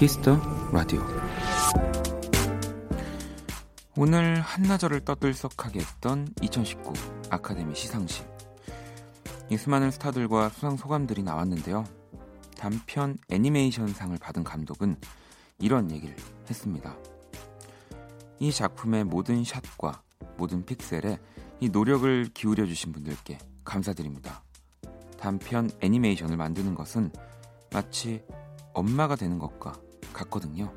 키스 더 라디오. 오늘 한나절을 떠들썩하게 했던 2019 아카데미 시상식. 이 수많은 스타들과 수상 소감들이 나왔는데요. 단편 애니메이션상을 받은 감독은 이런 얘기를 했습니다. 이 작품의 모든 샷과 모든 픽셀에 이 노력을 기울여 주신 분들께 감사드립니다. 단편 애니메이션을 만드는 것은 마치 엄마가 되는 것과 같거든요.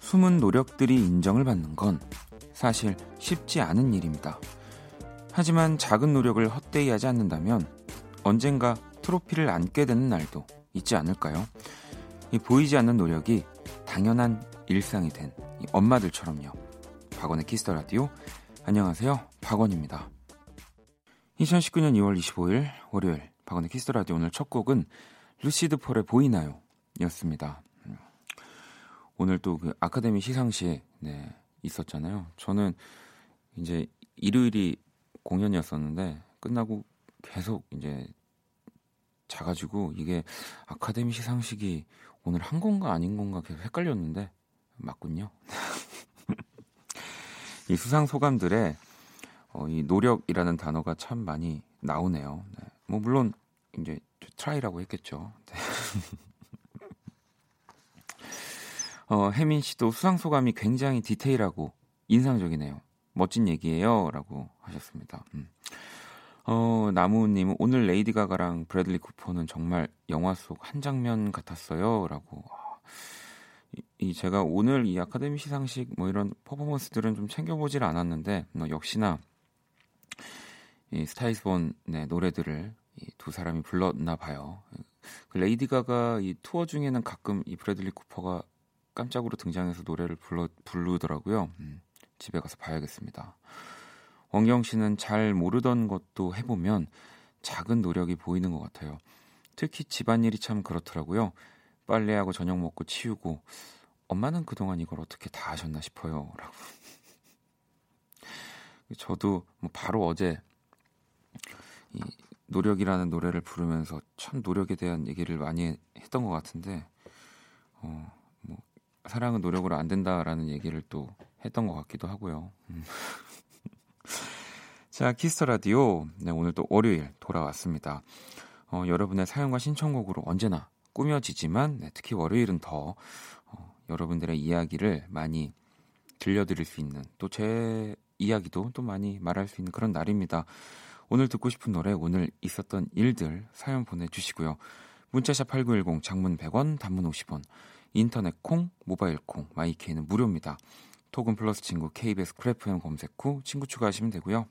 숨은 노력들이 인정을 받는 건 사실 쉽지 않은 일입니다. 하지만 작은 노력을 헛되이 하지 않는다면 언젠가 트로피를 안게 되는 날도 있지 않을까요? 이 보이지 않는 노력이 당연한 일상이 된 엄마들처럼요. 박원의 키스 더 라디오 안녕하세요. 박원입니다. 2019년 2월 25일 월요일 박원의 키스 더 라디오 오늘 첫 곡은 루시드 폴의 보이나요? 였습니다. 음. 오늘 또 그 아카데미 시상식 네, 있었잖아요. 저는 이제 일요일이 공연이었었는데 끝나고 계속 이제 자가지고 이게 아카데미 시상식이 오늘 한 건가 아닌 건가 계속 헷갈렸는데 맞군요. 이 수상 소감들에 어, 이 노력이라는 단어가 참 많이 나오네요. 네. 뭐 물론 이제 try라고 했겠죠. 네. 어, 혜민 씨도 수상 소감이 굉장히 디테일하고 인상적이네요. 멋진 얘기예요라고 하셨습니다. 음. 어, 나무님은 오늘 레이디 가가랑 브래들리 쿠퍼는 정말 영화 속 한 장면 같았어요라고 이 제가 오늘 이 아카데미 시상식 뭐 이런 퍼포먼스들은 좀 챙겨보질 않았는데 뭐 역시나 이 Star Is Born 네, 노래들을 이 두 사람이 불렀나 봐요. 그 레이디 가가 이 투어 중에는 가끔 이 브래들리 쿠퍼가 깜짝으로 등장해서 노래를 불러 부르더라고요. 음, 집에 가서 봐야겠습니다. 원경 씨는 잘 모르던 것도 해보면 작은 노력이 보이는 것 같아요. 특히 집안일이 참 그렇더라고요. 빨래하고 저녁 먹고 치우고 엄마는 그동안 이걸 어떻게 다 하셨나 싶어요. 라고. 저도 뭐 바로 어제 이 노력이라는 노래를 부르면서 참 노력에 대한 얘기를 많이 했던 것 같은데 어, 뭐 사랑은 노력으로 안 된다라는 얘기를 또 했던 것 같기도 하고요. 음. 자, Kiss the Radio. 네, 오늘 또 월요일 돌아왔습니다. 어, 여러분의 사연과 신청곡으로 언제나 꾸며지지만 네, 특히 월요일은 더 어, 여러분들의 이야기를 많이 들려드릴 수 있는 또 제 이야기도 또 많이 말할 수 있는 그런 날입니다. 오늘 듣고 싶은 노래, 오늘 있었던 일들 사연 보내주시고요. 문자 샵 8910 장문 100원, 단문 50원, 인터넷 콩, 모바일 콩, My K는 무료입니다. 톡은 플러스 친구 KBS Cool FM 검색 후 친구 추가하시면 되고요.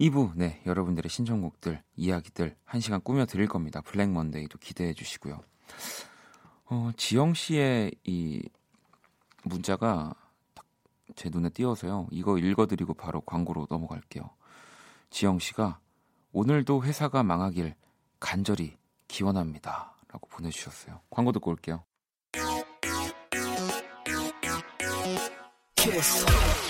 2부, 네, 여러분들의 신청곡들, 이야기들 1시간 꾸며 드릴 겁니다. Black Monday도 기대해 주시고요. 어, 지영 씨의 이 문자가 제 눈에 띄어서요. 이거 읽어드리고 바로 광고로 넘어갈게요. 지영 씨가 오늘도 회사가 망하길 간절히 기원합니다. 라고 보내주셨어요. 광고 듣고 올게요. 키스.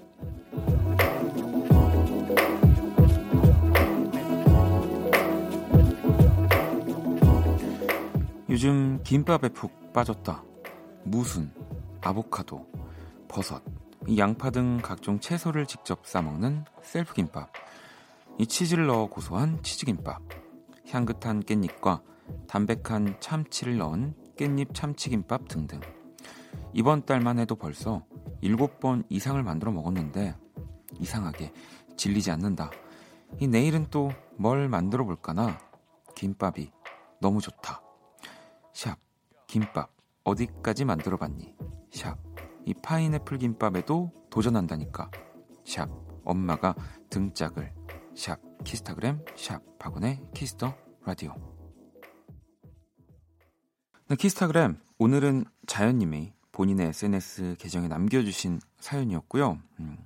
요즘 김밥에 푹 빠졌다. 무순, 아보카도, 버섯, 양파 등 각종 채소를 직접 싸먹는 셀프 김밥. 이 치즈를 넣어 고소한 치즈김밥. 향긋한 깻잎과 담백한 참치를 넣은 깻잎 참치김밥 등등. 이번 달만 해도 벌써 7번 이상을 만들어 먹었는데 이상하게 질리지 않는다. 이 내일은 또 뭘 만들어 볼까나? 김밥이 너무 좋다. 샵 김밥 어디까지 만들어 봤니? 샵 이 파인애플 김밥에도 도전한다니까. 샵 엄마가 등짝을 샵 키스타그램 샵 박원의 Kiss the Radio 네, 키스타그램 오늘은 자연님이 본인의 SNS 계정에 남겨주신 사연이었고요. 음,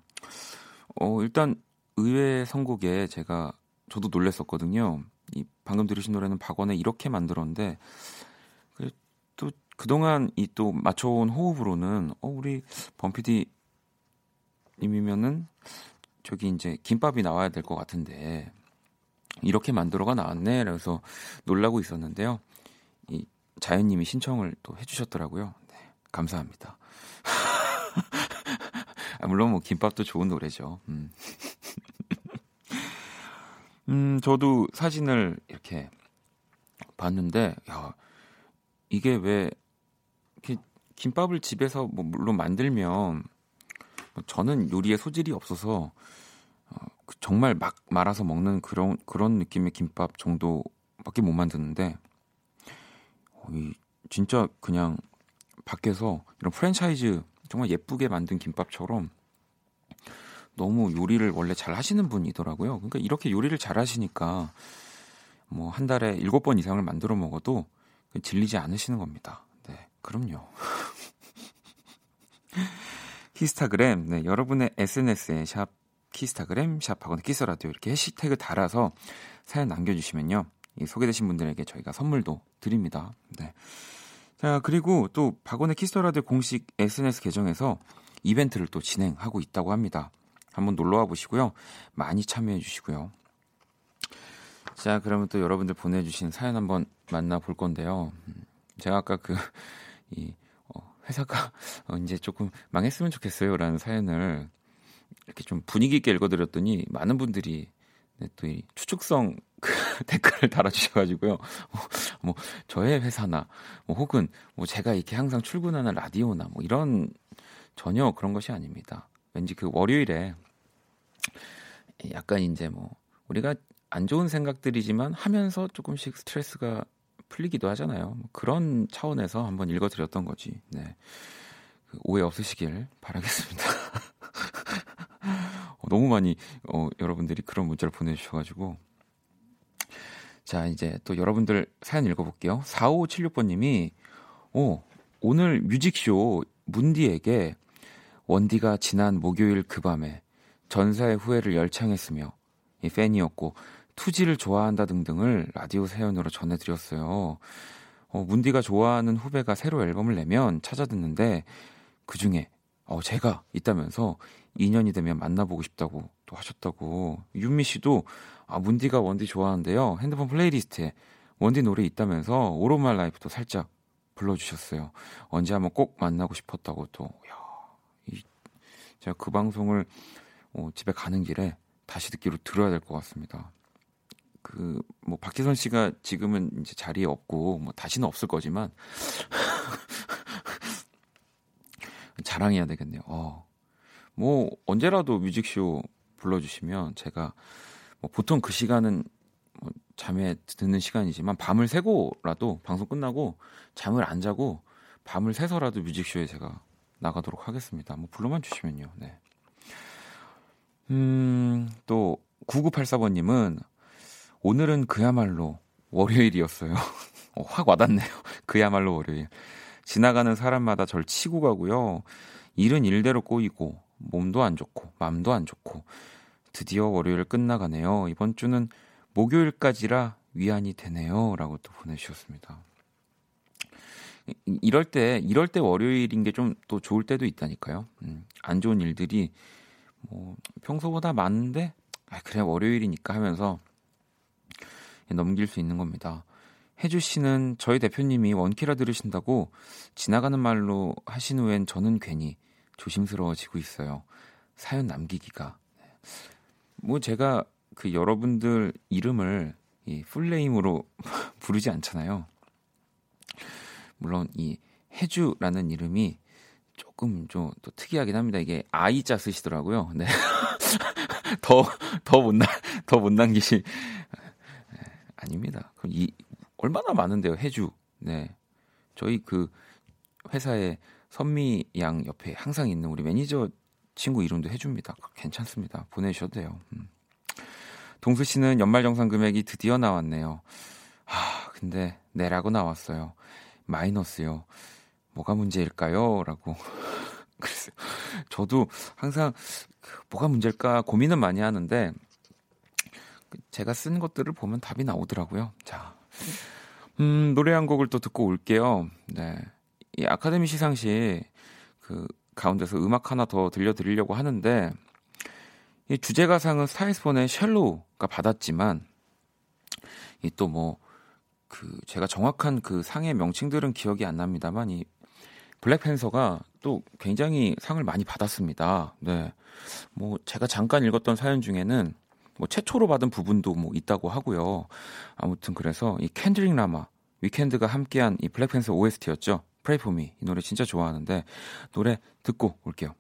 어, 일단 의외의 선곡에 제가 저도 놀랬었거든요. 이 방금 들으신 노래는 박원에 이렇게 만들었는데 또 그동안 이 또 맞춰온 호흡으로는 어 우리 범피디 님이면은 저기 이제 김밥이 나와야 될 것 같은데 이렇게 만들어가 나왔네. 그래서 놀라고 있었는데요. 이 자연님이 신청을 또 해주셨더라고요. 네, 감사합니다. 아, 물론 뭐 김밥도 좋은 노래죠. 음. 음, 저도 사진을 이렇게 봤는데, 야, 이게 왜, 이렇게 김밥을 집에서 뭐 물론 만들면, 뭐 저는 요리에 소질이 없어서, 어, 그 정말 막 말아서 먹는 그런, 그런 느낌의 김밥 정도밖에 못 만드는데, 어, 이, 진짜 그냥 밖에서 이런 프랜차이즈 정말 예쁘게 만든 김밥처럼 너무 요리를 원래 잘 하시는 분이더라고요. 그러니까 이렇게 요리를 잘 하시니까 뭐 한 달에 일곱 번 이상을 만들어 먹어도 질리지 않으시는 겁니다. 네, 그럼요. 키스타그램, 네, 여러분의 SNS에 샵 키스타그램, 샵하고 키스라디오 이렇게 해시태그 달아서 사연 남겨주시면요. 이 소개되신 분들에게 저희가 선물도 드립니다. 네. 자, 그리고 또 박원의 키스터라디오 공식 SNS 계정에서 이벤트를 또 진행하고 있다고 합니다. 한번 놀러 와 보시고요. 많이 참여해 주시고요. 자, 그러면 또 여러분들 보내주신 사연 한번 만나볼 건데요. 음, 제가 아까 그, 이, 어, 회사가 어, 이제 조금 망했으면 좋겠어요. 라는 사연을 이렇게 좀 분위기 있게 읽어드렸더니 많은 분들이 네, 또이 추측성 그 댓글을 달아주셔가지고요. 뭐, 뭐, 저의 회사나, 뭐, 혹은 뭐 제가 이렇게 항상 출근하는 라디오나 뭐 이런 전혀 그런 것이 아닙니다. 왠지 그 월요일에 약간 이제 뭐 우리가 안 좋은 생각들이지만 하면서 조금씩 스트레스가 풀리기도 하잖아요. 뭐 그런 차원에서 한번 읽어드렸던 거지. 네. 그 오해 없으시길 바라겠습니다. 어, 너무 많이 어, 여러분들이 그런 문자를 보내주셔가지고 자 이제 또 여러분들 사연 읽어볼게요. 4576번님이 오 오늘 Music Show 문디에게 원디가 지난 목요일 그 밤에 전사의 후회를 열창했으며 이 팬이었고 투지를 좋아한다 등등을 라디오 사연으로 전해드렸어요. 어, 문디가 좋아하는 후배가 새로 앨범을 내면 찾아 듣는데 그 중에 어, 제가 있다면서 2년이 되면 만나보고 싶다고 또 하셨다고 윤미 씨도 아, 문디가 원디 좋아하는데요. 핸드폰 playlist에 원디 노래 있다면서 오로말 라이프도 살짝 불러주셨어요. 언제 한번 꼭 만나고 싶었다고 또 야, 이, 제가 그 방송을 어, 집에 가는 길에 다시 듣기로 들어야 될 것 같습니다. 그 뭐 박지선 씨가 지금은 이제 자리에 없고 뭐 다시는 없을 거지만 자랑해야 되겠네요. 어. 뭐 언제라도 뮤직쇼 불러주시면 제가 뭐 보통 그 시간은 뭐 잠에 듣는 시간이지만 밤을 새고라도 방송 끝나고 잠을 안 자고 밤을 새서라도 뮤직쇼에 제가 나가도록 하겠습니다. 뭐 불러만 주시면요. 네. 음, 또 9984번님은 오늘은 그야말로 월요일이었어요. 어, 확 와닿네요. 그야말로 월요일. 지나가는 사람마다 절 치고 가고요. 일은 일대로 꼬이고 몸도 안 좋고 맘도 안 좋고 드디어 월요일 끝나가네요. 이번 주는 목요일까지라 위안이 되네요라고 또 보내주셨습니다. 이럴 때 이럴 때 월요일인 게 좀 또 좋을 때도 있다니까요. 음, 안 좋은 일들이 뭐 평소보다 많은데 아, 그래 월요일이니까 하면서 넘길 수 있는 겁니다. 혜주 씨는 저희 대표님이 원키라 들으신다고 지나가는 말로 하신 후엔 저는 괜히 조심스러워지고 있어요. 사연 남기기가. 뭐 제가 그 여러분들 이름을 이 풀네임으로 부르지 않잖아요. 물론 이 혜주라는 이름이 조금 좀 또 특이하긴 합니다. 이게 아이자 쓰시더라고요. 네. 더, 더 못, 나, 더못 남기시. 아닙니다. 그럼 이, 얼마나 많은데요, 해주. 네. 저희 그 회사에 선미 양 옆에 항상 있는 우리 매니저 친구 이름도 해줍니다. 괜찮습니다. 보내주셔도 돼요. 음. 동수 씨는 연말정산 금액이 드디어 나왔네요. 아, 근데 내라고 나왔어요. 마이너스요. 뭐가 문제일까요? 라고. 그랬어요. 저도 항상 그 뭐가 문제일까 고민은 많이 하는데 제가 쓴 것들을 보면 답이 나오더라고요. 자, 음, 노래 한 곡을 또 듣고 올게요. 네. 이 아카데미 시상식 그 가운데서 음악 하나 더 들려드리려고 하는데 이 주제가상은 스타이스본의 셜로가 받았지만 이 또 뭐 그 제가 정확한 그 상의 명칭들은 기억이 안 납니다만 이 블랙팬서가 또 굉장히 상을 많이 받았습니다. 네. 뭐 제가 잠깐 읽었던 사연 중에는 뭐 최초로 받은 부분도 뭐 있다고 하고요. 아무튼 그래서 이 캔드릭 라마 위켄드가 함께한 이 Black Panther OST였죠. Pray for Me 이 노래 진짜 좋아하는데 노래 듣고 올게요.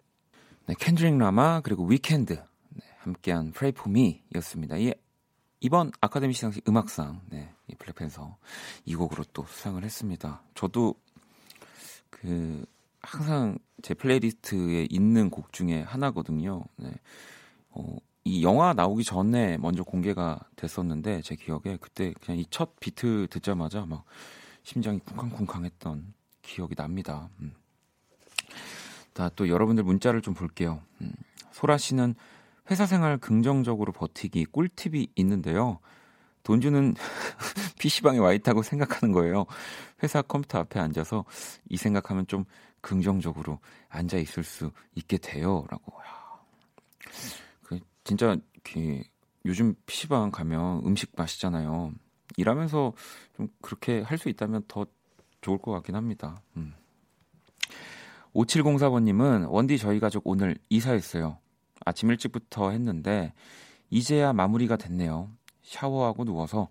네, 캔드릭 라마 그리고 위켄드 네, 함께한 Pray for Me였습니다. 이 이번 아카데미 시상식 음악상 네, 이 Black Panther 이 곡으로 또 수상을 했습니다. 저도 그 항상 제 playlist에 있는 곡 중에 하나거든요. 네. 어, 이 영화 나오기 전에 먼저 공개가 됐었는데 제 기억에 그때 그냥 이 첫 비트 듣자마자 막 심장이 쿵쾅쿵쾅했던 기억이 납니다. 음. 또 여러분들 문자를 좀 볼게요. 음. 소라 씨는 회사 생활 긍정적으로 버티기 꿀팁이 있는데요. 돈 주는 PC방에 와 있다고 생각하는 거예요. 회사 컴퓨터 앞에 앉아서 이 생각하면 좀 긍정적으로 앉아 있을 수 있게 돼요. 라고. 진짜 그 요즘 PC방 가면 음식 맛있잖아요. 일하면서 좀 그렇게 할 수 있다면 더 좋을 것 같긴 합니다. 음. 5704번님은 원디 저희 가족 오늘 이사했어요. 아침 일찍부터 했는데 이제야 마무리가 됐네요. 샤워하고 누워서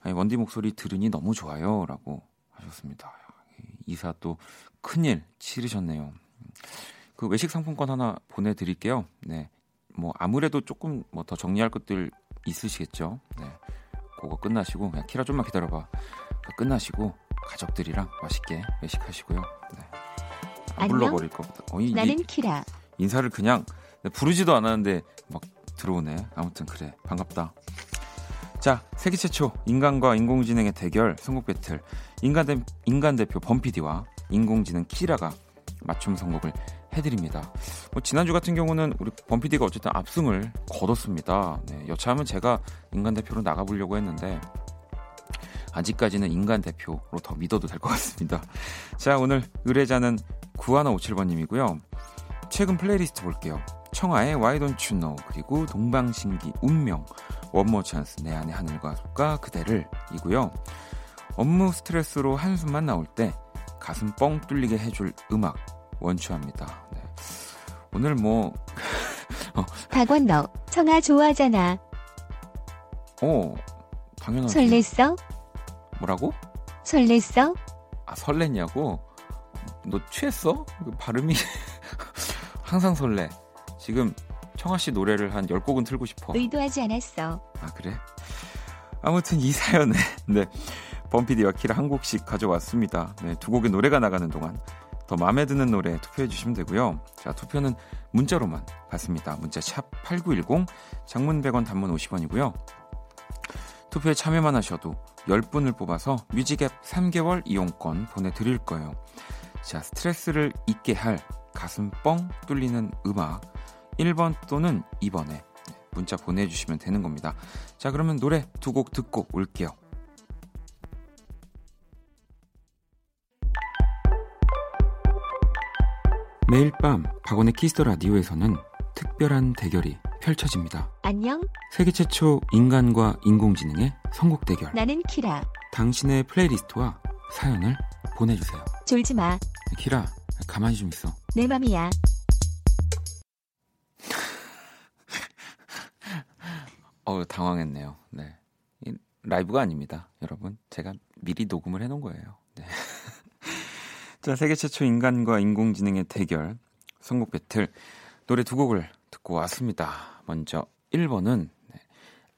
아니, 원디 목소리 들으니 너무 좋아요라고 하셨습니다. 이사 또 큰일 치르셨네요. 그 외식 상품권 하나 보내드릴게요. 네, 뭐 아무래도 조금 뭐 더 정리할 것들 있으시겠죠. 네. 그거 끝나시고 그냥 키라 좀만 기다려봐. 끝나시고 가족들이랑 맛있게 외식하시고요. 네. 안 불러버릴 것보다. 어, 이, 나는 키라. 인사를 그냥 부르지도 않았는데 막 들어오네. 아무튼 그래 반갑다. 자 세계 최초 인간과 인공지능의 대결 선곡 배틀 인간, 대, 인간 대표 범피디와 인공지능 키라가 맞춤 선곡을 해드립니다. 뭐 지난주 같은 경우는 우리 범피디가 어쨌든 압승을 거뒀습니다. 네, 여차하면 제가 인간 대표로 나가보려고 했는데 아직까지는 인간 대표로 더 믿어도 될 것 같습니다. 자 오늘 의뢰자는 9157번님이고요. 최근 플레이리스트 볼게요. 청하의 Why Don't You Know 그리고 동방신기 운명 One More Chance 내 안의 하늘과 그대를 이고요. 업무 스트레스로 한숨만 나올 때 가슴 뻥 뚫리게 해줄 음악 원추합니다. 네. 오늘 뭐 어. 박원 너 청하 좋아하잖아. 어 당연하지. 설렜어? 뭐라고? 설렜어? 아 설렜냐고? 너 취했어? 그 발음이 항상 설레. 지금 청아 씨 노래를 한 10곡은 틀고 싶어. 의도하지 않았어. 아 그래? 아무튼 이 사연에 네. 범피디와 키라 한 곡씩 가져왔습니다. 네, 두 곡의 노래가 나가는 동안 더 마음에 드는 노래 투표해 주시면 되고요. 자, 투표는 문자로만 받습니다. 문자 샵 8910, 장문 100원, 단문 50원이고요. 투표에 참여만 하셔도 10분을 뽑아서 뮤직앱 3개월 이용권 보내 드릴 거예요. 자, 스트레스를 잊게 할 가슴 뻥 뚫리는 음악 1번 또는 2번에 문자 보내 주시면 되는 겁니다. 자, 그러면 노래 두 곡 듣고 올게요. 매일 밤 박원의 Kiss the Radio에서는 특별한 대결이 펼쳐집니다. 안녕. 세계 최초 인간과 인공지능의 선곡 대결. 나는 키라. 당신의 playlist와 사연을 보내주세요. 졸지 마. 키라, 가만히 좀 있어. 내 맘이야. 어 당황했네요. 네. 라이브가 아닙니다, 여러분. 제가 미리 녹음을 해놓은 거예요. 네. 자, 세계 최초 인간과 인공지능의 대결, 선곡 배틀, 노래 두 곡을 듣고 왔습니다. 먼저 1번은 네,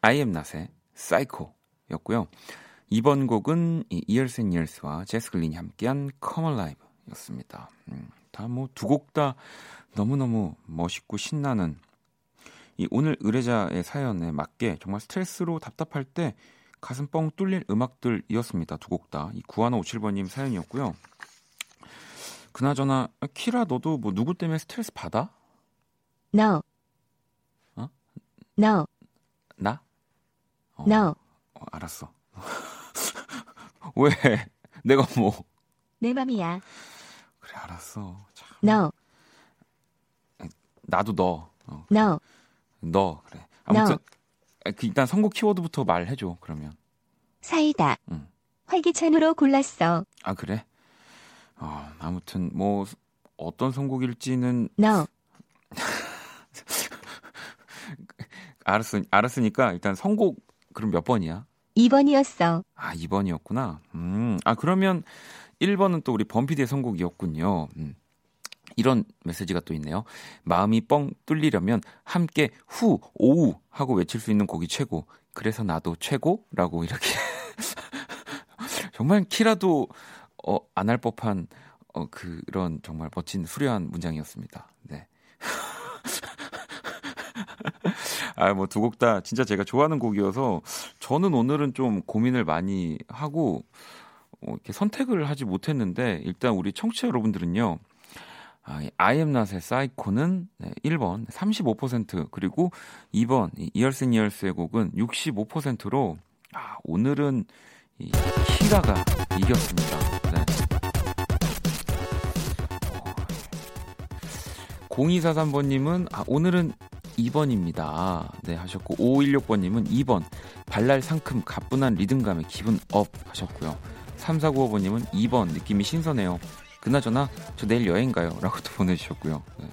I am not의 사이코였고요. 2번 곡은 이 Years and Years와 제스 글린이 함께한 Come Alive 였습니다. 음, 다뭐 두 곡 다 너무너무 멋있고 신나는 이 오늘 의뢰자의 사연에 맞게 정말 스트레스로 답답할 때 가슴 뻥 뚫릴 음악들이었습니다. 두 곡 다. 이 9157번님 사연이었고요. 그나저나 키라 너도 뭐 누구 때문에 스트레스 받아? No. 어? No. 나? 어, No. 어, 알았어. 왜? 내가 뭐? 내 맘이야. 그래 알았어. 참, No. 나도 너. 어, No. 너 그래. 아무튼 No. 아, 그 일단 선곡 키워드부터 말해줘. 그러면. 사이다. 응. 활기찬으로 골랐어. 아 그래? 어, 아무튼 뭐 어떤 선곡일지는 No. 알았으 알았으니까 일단 선곡 그럼 몇 번이야? 2번이었어. 아 2번이었구나. 음, 아 그러면 1번은 또 우리 범피디의 선곡이었군요. 음. 이런 메시지가 또 있네요. 마음이 뻥 뚫리려면 함께 후, 오우 하고 외칠 수 있는 곡이 최고. 그래서 나도 최고라고 이렇게 정말 키라도 어, 안 할 법한 어, 그런 정말 멋진 수려한 문장이었습니다. 네. 아, 뭐 두 곡 다 진짜 제가 좋아하는 곡이어서 저는 오늘은 좀 고민을 많이 하고 어, 이렇게 선택을 하지 못했는데 일단 우리 청취자 여러분들은요. 아, not의 사이코는 네, 1번 35% 그리고 2번 이 Years and Years의 곡은 65%로 아, 오늘은 이 키라가 이겼습니다. 네. 0243번님은 아, 오늘은 2번입니다. 네, 하셨고, 5516번님은 2번. 발랄 상큼 가뿐한 리듬감에 기분 up 하셨고요. 3495번님은 2번. 느낌이 신선해요. 그나저나, 저 내일 여행 가요. 라고 또 보내주셨고요. 네.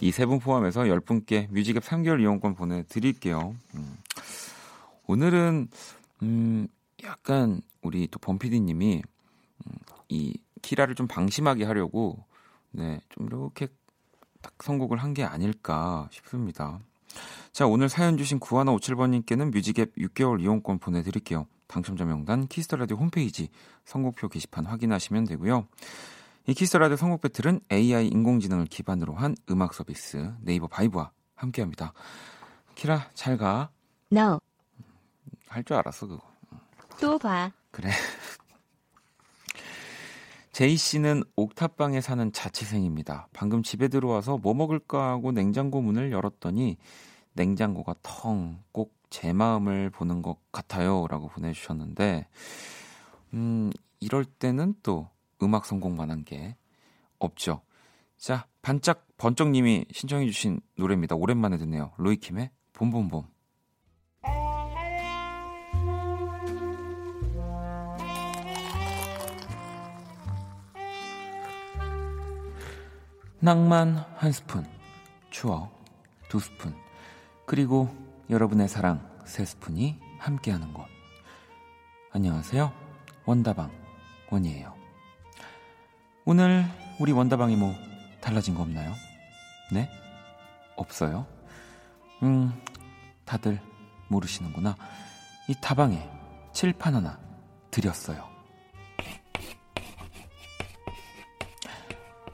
이세 분 포함해서 10분께 뮤직앱 3개월 이용권 보내드릴게요. 음. 오늘은, 음, 약간 우리 또 범피디님이 음, 이 키라를 좀 방심하게 하려고, 네, 좀 이렇게 딱 선곡을 한 게 아닐까 싶습니다. 자, 오늘 사연 주신 9157번님께는 뮤직앱 6개월 이용권 보내드릴게요. 당첨자 명단 키스터라디오 홈페이지 선곡표 게시판 확인하시면 되고요. 이 키스터라디오 선곡 배틀은 AI 인공지능을 기반으로 한 음악 서비스 네이버 바이브와 함께합니다. 키라 잘 가. No. 할 줄 알았어 그거. 또 봐. 그래. 제이 씨는 옥탑방에 사는 자취생입니다. 방금 집에 들어와서 뭐 먹을까 하고 냉장고 문을 열었더니 냉장고가 텅 꼭 제 마음을 보는 것 같아요라고 보내주셨는데 음 이럴 때는 또 음악 선곡만한 게 없죠. 자 반짝 번쩍님이 신청해주신 노래입니다. 오랜만에 듣네요. 로이킴의 봄봄봄. 낭만 한 스푼, 추억 두 스푼, 그리고 여러분의 사랑 세 스푼이 함께하는 곳. 안녕하세요. 원다방 원이에요. 오늘 우리 원다방이 뭐 달라진 거 없나요? 네? 없어요? 음, 다들 모르시는구나. 이 다방에 칠판 하나 드렸어요.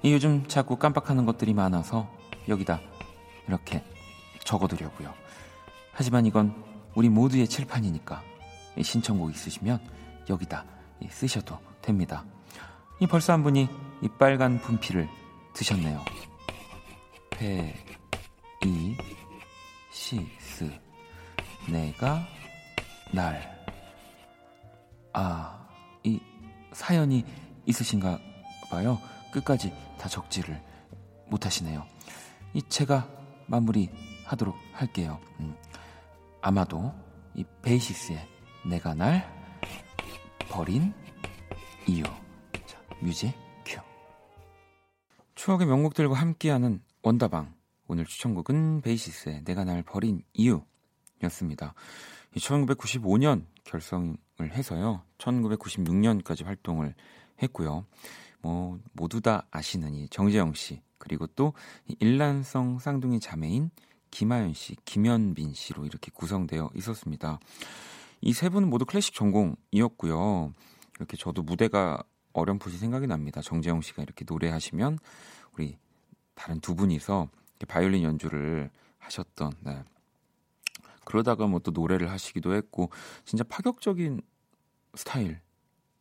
이 요즘 자꾸 깜빡하는 것들이 많아서 여기다 이렇게 적어두려고요. 하지만 이건 우리 모두의 칠판이니까 이 신청곡 있으시면 여기다 쓰셔도 됩니다. 이 벌써 한 분이 이 빨간 분필을 드셨네요. 페, 이, 시, 스. 내가, 날. 아, 이 사연이 있으신가 봐요. 끝까지 다 적지를 못하시네요. 이 제가 마무리 하도록 할게요. 음, 아마도 이 베이시스의 내가 날 버린 이유. 자, music cue. 추억의 명곡들과 함께하는 원다방. 오늘 추천곡은 베이시스의 내가 날 버린 이유였습니다. 1995년 결성을 해서요. 1996년까지 활동을 했고요. 뭐 모두 다 아시는 이 정재영 씨 그리고 또 일란성 쌍둥이 자매인 김하연 씨, 김현빈 씨로 이렇게 구성되어 있었습니다. 이 세 분은 모두 클래식 전공이었고요. 이렇게 저도 무대가 어렴풋이 생각이 납니다. 정재영 씨가 이렇게 노래하시면 우리 다른 두 분이서 바이올린 연주를 하셨던 네. 그러다가 뭐 또 노래를 하시기도 했고 진짜 파격적인 스타일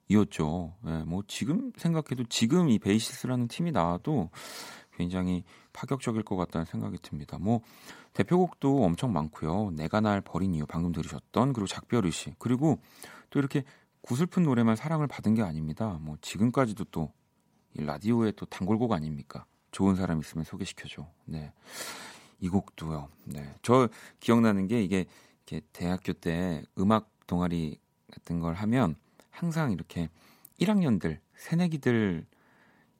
이었죠. 예, 뭐 지금 생각해도 지금 이 베이시스라는 팀이 나와도 굉장히 파격적일 것 같다는 생각이 듭니다. 뭐 대표곡도 엄청 많고요. 내가 날 버린 이유 방금 들으셨던 그리고 작별의식 그리고 또 이렇게 구슬픈 노래만 사랑을 받은 게 아닙니다. 뭐 지금까지도 또 라디오의 또 단골곡 아닙니까? 좋은 사람 있으면 소개시켜줘. 네. 이 곡도요. 네. 저 기억나는 게 이게 이렇게 대학교 때 음악 동아리 같은 걸 하면 항상 이렇게 1학년들, 새내기들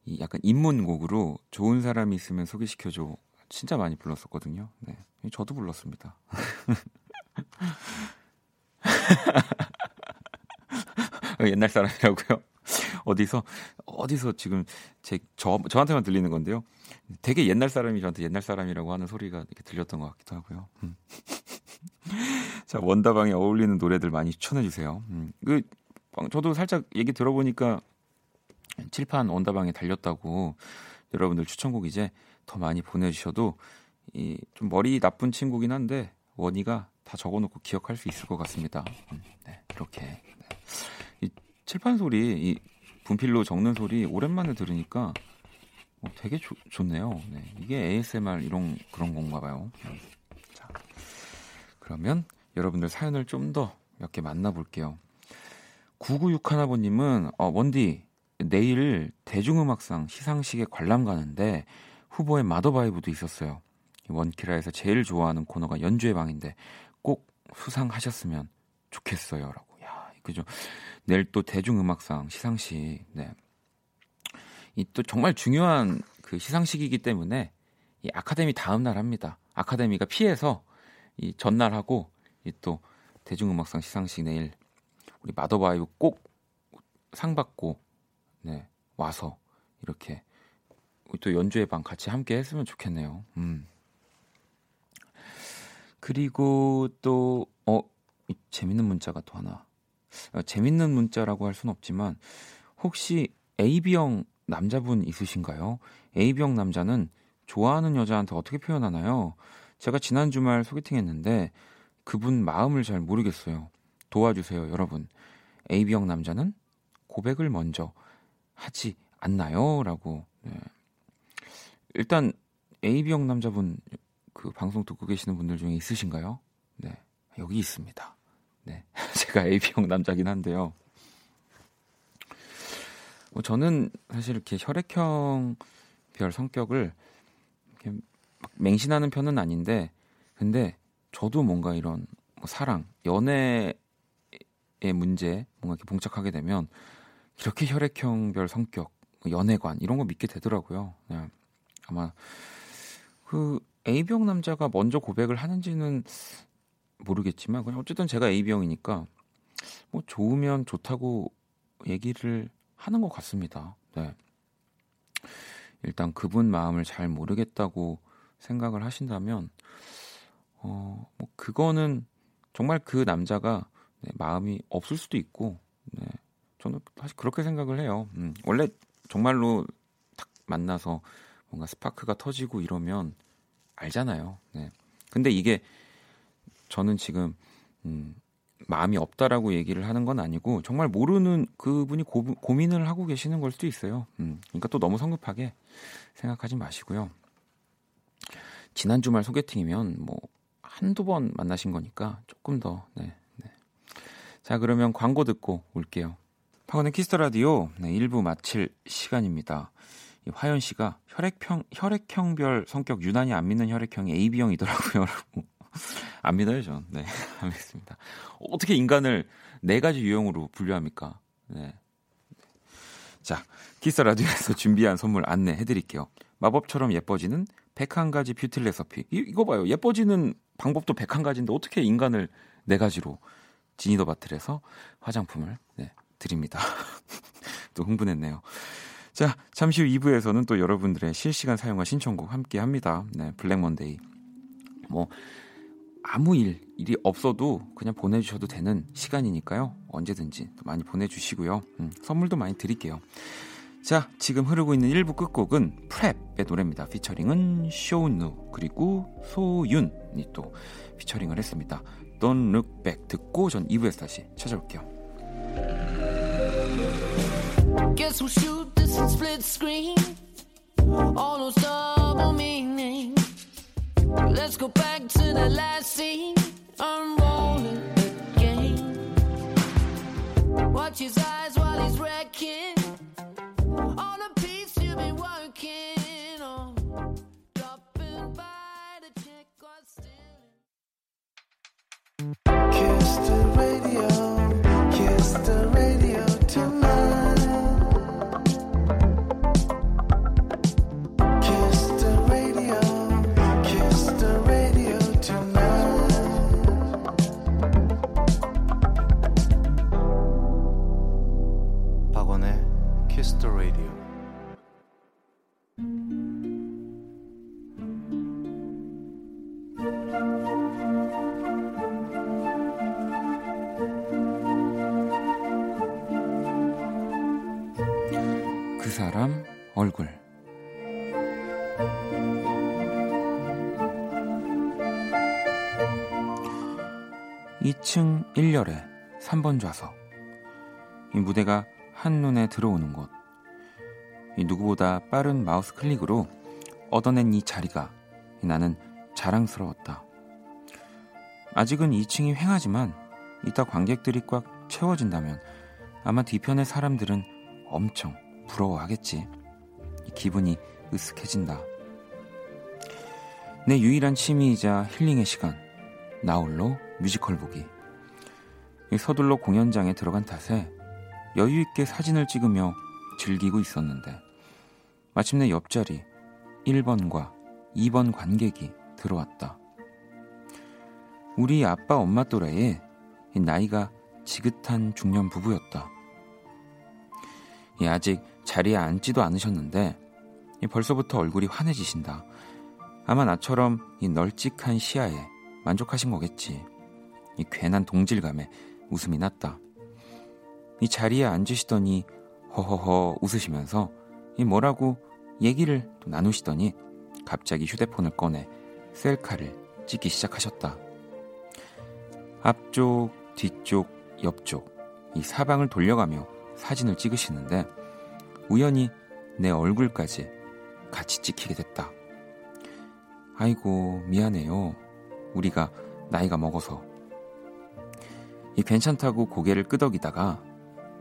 이 약간 입문곡으로 좋은 사람이 있으면 소개시켜줘. 진짜 많이 불렀었거든요. 네. 저도 불렀습니다. 옛날 사람이라고요? 어디서 어디서 지금 제 저 저한테만 들리는 건데요. 되게 옛날 사람이 저한테 옛날 사람이라고 하는 소리가 이렇게 들렸던 것 같기도 하고요. 음. 자 원다방에 어울리는 노래들 많이 추천해 주세요. 음. 그 저도 살짝 얘기 들어보니까 칠판 원다방에 달렸다고 여러분들 추천곡 이제 더 많이 보내주셔도 이 좀 머리 나쁜 친구긴 한데 원희가 다 적어놓고 기억할 수 있을 것 같습니다. 음, 네, 이렇게 네. 이 칠판 소리, 이 분필로 적는 소리 오랜만에 들으니까 어, 되게 조, 좋네요. 네, 이게 ASMR 이런 그런 건가 봐요. 음, 자, 그러면 여러분들 사연을 좀 더 몇 개 만나볼게요. 996 하나버님은 어, 원디 내일 대중음악상 시상식에 관람 가는데 후보에 마더바이브도 있었어요. 원키라에서 제일 좋아하는 코너가 연주의 방인데 꼭 수상하셨으면 좋겠어요라고. 야, 그죠. 내일 또 대중음악상 시상식. 네. 이 또 정말 중요한 그 시상식이기 때문에 이 아카데미 다음 날 합니다. 아카데미가 피해서 이 전날 하고 이 또 대중음악상 시상식 내일 우리 마더바이브 꼭 상 받고 네, 와서 이렇게 또 연주회 방 같이 함께 했으면 좋겠네요. 음. 그리고 또, 어, 재밌는 문자가 또 하나. 어, 재밌는 문자라고 할 수는 없지만, 혹시 AB형 남자분 있으신가요? AB형 남자는 좋아하는 여자한테 어떻게 표현하나요? 제가 지난 주말 소개팅 했는데, 그분 마음을 잘 모르겠어요. 도와주세요, 여러분. AB형 남자는 고백을 먼저 하지 않나요? 라고. 네. 일단 AB형 남자분 그 방송 듣고 계시는 분들 중에 있으신가요? 네. 여기 있습니다. 네. 제가 AB형 남자긴 한데요. 뭐 저는 사실 이렇게 혈액형 별 성격을 이렇게 맹신하는 편은 아닌데 근데 저도 뭔가 이런 뭐 사랑, 연애의 문제 뭔가 이렇게 봉착하게 되면 이렇게 혈액형별 성격, 연애관 이런 거 믿게 되더라고요. 네. 아마 그 A병 남자가 먼저 고백을 하는지는 모르겠지만 그냥 어쨌든 제가 A병이니까 뭐 좋으면 좋다고 얘기를 하는 것 같습니다. 네. 일단 그분 마음을 잘 모르겠다고 생각을 하신다면 어, 뭐 그거는 정말 그 남자가 네, 마음이 없을 수도 있고 네, 저는 사실 그렇게 생각을 해요. 음, 원래 정말로 딱 만나서 뭔가 스파크가 터지고 이러면 알잖아요. 네. 근데 이게 저는 지금 음, 마음이 없다라고 얘기를 하는 건 아니고 정말 모르는 그분이 고, 고민을 하고 계시는 걸 수도 있어요. 음, 그러니까 또 너무 성급하게 생각하지 마시고요. 지난 주말 소개팅이면 뭐 한두 번 만나신 거니까 조금 더 네, 네. 자 그러면 광고 듣고 올게요. 박원의 키스 더 라디오 네, 1부 마칠 시간입니다. 화연 씨가 혈액형 혈액형별 성격 유난히 안 믿는 혈액형이 AB형이더라고요. 안 믿어요, 전. 네, 안 믿습니다. 어떻게 인간을 네 가지 유형으로 분류합니까? 네. 자, 키스 라디오에서 준비한 선물 안내해 드릴게요. 마법처럼 예뻐지는 101가지 뷰티 레서피. 이, 이거 봐요. 예뻐지는 방법도 101가지인데 어떻게 인간을 네 가지로 지니더 바틀에서 화장품을 네, 드립니다. 또 흥분했네요. 자, 잠시 후 2부에서는 또 여러분들의 실시간 사용과 신청곡 함께 합니다. 네, 블랙 먼데이. 뭐, 아무 일, 일이 없어도 그냥 보내주셔도 되는 시간이니까요. 언제든지 많이 보내주시고요. 음, 선물도 많이 드릴게요. 자, 지금 흐르고 있는 1부 끝곡은 프랩의 노래입니다. 피처링은 쇼누 그리고 소윤이 또 피처링을 했습니다. Don't Look Back 듣고 전 2부에서 다시 찾아올게요. Guess we'll shoot this in split screen. All those double meaning. Let's go back to the last scene. Unroll it again. Watch his eyes while he's wrecking. 사람 2층 1열에 3번 좌석 이 무대가 한눈에 들어오는 곳 이 누구보다 빠른 마우스 클릭으로 얻어낸 이 자리가 나는 자랑스러웠다. 아직은 2층이 횡하지만 이따 관객들이 꽉 채워진다면 아마 뒤편의 사람들은 엄청 부러워하겠지. 기분이 으쓱해진다. 내 유일한 취미이자 힐링의 시간. 나홀로 뮤지컬 보기. 서둘러 공연장에 들어간 탓에 여유 있게 사진을 찍으며 즐기고 있었는데 마침내 옆자리 1번과 2번 관객이 들어왔다. 우리 아빠 엄마 또래의 나이가 지긋한 중년 부부였다. 아직 자리에 앉지도 않으셨는데 벌써부터 얼굴이 환해지신다. 아마 나처럼 이 널찍한 시야에 만족하신 거겠지. 이 괜한 동질감에 웃음이 났다. 이 자리에 앉으시더니 허허허 웃으시면서 이 뭐라고 얘기를 또 나누시더니 갑자기 휴대폰을 꺼내 셀카를 찍기 시작하셨다. 앞쪽, 뒤쪽, 옆쪽 이 사방을 돌려가며 사진을 찍으시는데 우연히 내 얼굴까지 같이 찍히게 됐다. 아이고, 미안해요. 우리가 나이가 먹어서. 이 괜찮다고 고개를 끄덕이다가